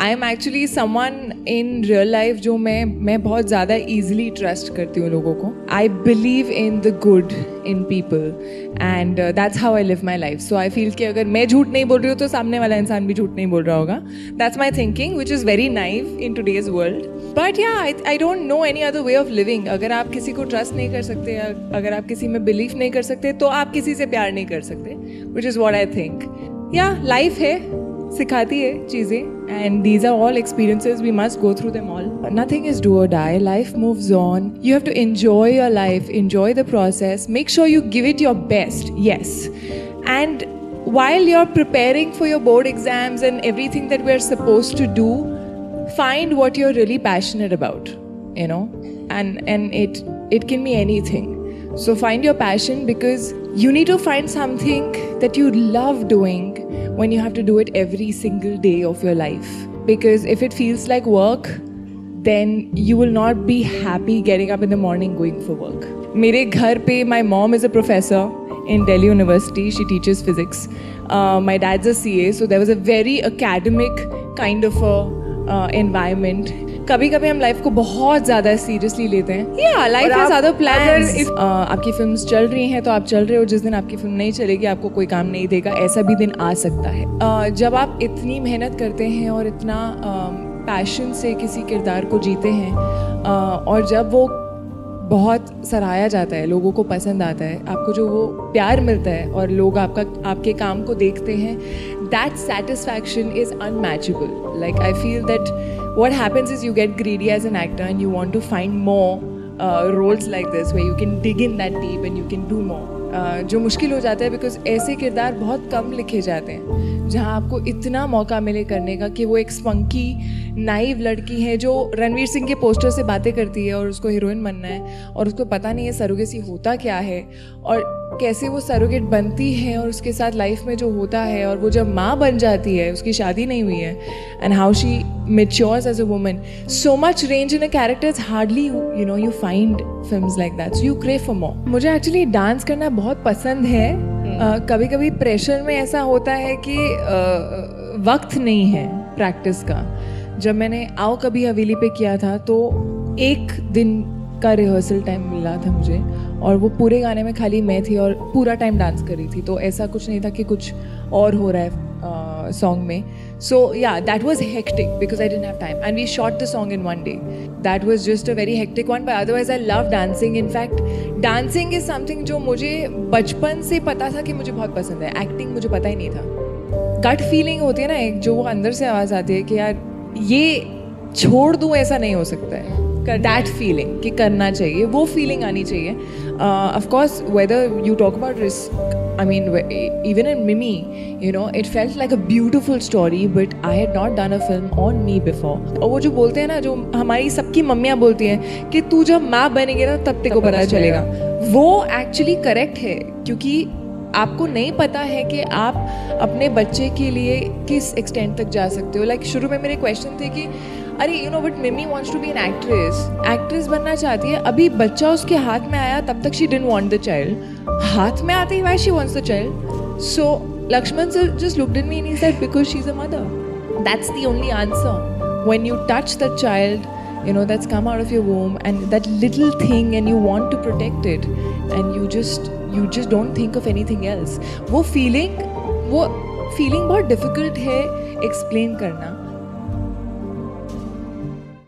I am actually someone in real life जो मैं मैं बहुत ज़्यादा ईजिली ट्रस्ट करती हूँ लोगों को। I believe in the good in people and that's how I live my life so I feel कि अगर मैं झूठ नहीं बोल रही हूँ तो सामने वाला इंसान भी झूठ नहीं बोल रहा होगा। That's my thinking which is very naive in today's world but yeah I don't know any other way of living अगर आप किसी को ट्रस्ट नहीं कर सकते अगर आप किसी में बिलीव नहीं कर सकते तो आप किसी से प्यार नहीं कर सकते which is what I think yeah life है। सिखाती है चीज़ें and these are all experiences we must go through them all nothing is do or die life moves on you have to enjoy your life enjoy the process make sure you give it your best yes and while you're preparing for your board exams and everything that we're supposed to do find what you're really passionate about you know and and it it can be anything so find your passion because you need to find something that you love doing when you have to do it every single day of your life. Because if it feels like work, then you will not be happy getting up in the morning going for work. मेरे घर पे my mom is a professor in Delhi University. She teaches physics. Uh, my dad's a CA, so there was a very academic kind of a uh, environment. कभी कभी हम life को बहुत ज़्यादा seriously लेते हैं। Yeah life has other plans आपकी film चल रही हैं तो आप चल रहे हो जिस दिन आपकी फ़िल्म नहीं चलेगी आपको कोई काम नहीं देगा ऐसा भी दिन आ सकता है। uh, जब आप इतनी मेहनत करते हैं और इतना पैशन uh, से किसी किरदार को जीते हैं uh, और जब वो बहुत सराहाया जाता है लोगों को पसंद आता है आपको जो वो प्यार मिलता है और लोग आपका आपके काम को देखते हैं that satisfaction is unmatchable like I feel that what happens is you get greedy as an actor and you want to find more roles like this way you can dig in that deep and you can do uh, जो मुश्किल हो जाता है because ऐसे किरदार बहुत कम लिखे जाते हैं जहाँ आपको इतना मौका मिले करने का कि वो एक स्पंकी नाइव लड़की है जो रणवीर सिंह के पोस्टर से बातें करती है और उसको हीरोइन बनना है और उसको पता नहीं है सरोगेसी होता क्या है और कैसे वो सरोगेट बनती है और उसके साथ लाइफ में जो होता है और वो जब माँ बन जाती है उसकी शादी नहीं हुई है and how she matures as a woman so much range in a characters hardly you know you find film like that you cry for more मुझे एक्चुअली डांस करना बहुत पसंद है। कभी कभी प्रेशर में ऐसा होता है कि uh, वक्त नहीं है प्रैक्टिस का। जब मैंने आओ कभी हवेली पे किया था तो एक दिन का रिहर्सल टाइम मिला था मुझे, और वो पूरे गाने में खाली मैं थी और पूरा टाइम डांस कर रही थी। तो ऐसा कुछ नहीं था कि कुछ और हो रहा है सॉन्ग में। So yeah that was hectic because I didn't have time and we shot the song in one day that was just a very hectic one but otherwise I love dancing in fact dancing is something जो मुझे बचपन से पता था कि मुझे बहुत पसंद है। एक्टिंग मुझे पता ही नहीं था। गट फीलिंग होती है ना एक, जो वो अंदर से आवाज़ आती है कि यार ये छोड़ दूँ ऐसा नहीं हो सकता है। दैट फीलिंग कि करना चाहिए वो फीलिंग आनी चाहिए। Of course whether you talk about risk I mean even in Mimi you know it felt like a beautiful story but I had not done a film on me before और वो जो बोलते हैं ना जो हमारी सबकी मम्मियाँ बोलती हैं कि तू जब माँ बनेगी ना तब तेरे को पता चलेगा। वो एक्चुअली करेक्ट है क्योंकि आपको नहीं पता है कि आप अपने बच्चे के लिए किस एक्सटेंट तक जा सकते हो। लाइक like, शुरू में मेरे क्वेश्चन थे कि अरे you know but Mimi wants to be an actress actress बनना चाहती है। अभी बच्चा उसके हाथ में आया तब तक she didn't want the child हाथ में आते ही why she wants the child so Laxman sir just looked in me in said because she is a mother that's the only answer when you touch the child you know that's come out of your womb and that little thing and you want to protect it and you just you just don't think of anything else वो feeling वो feeling बहुत difficult है explain करना.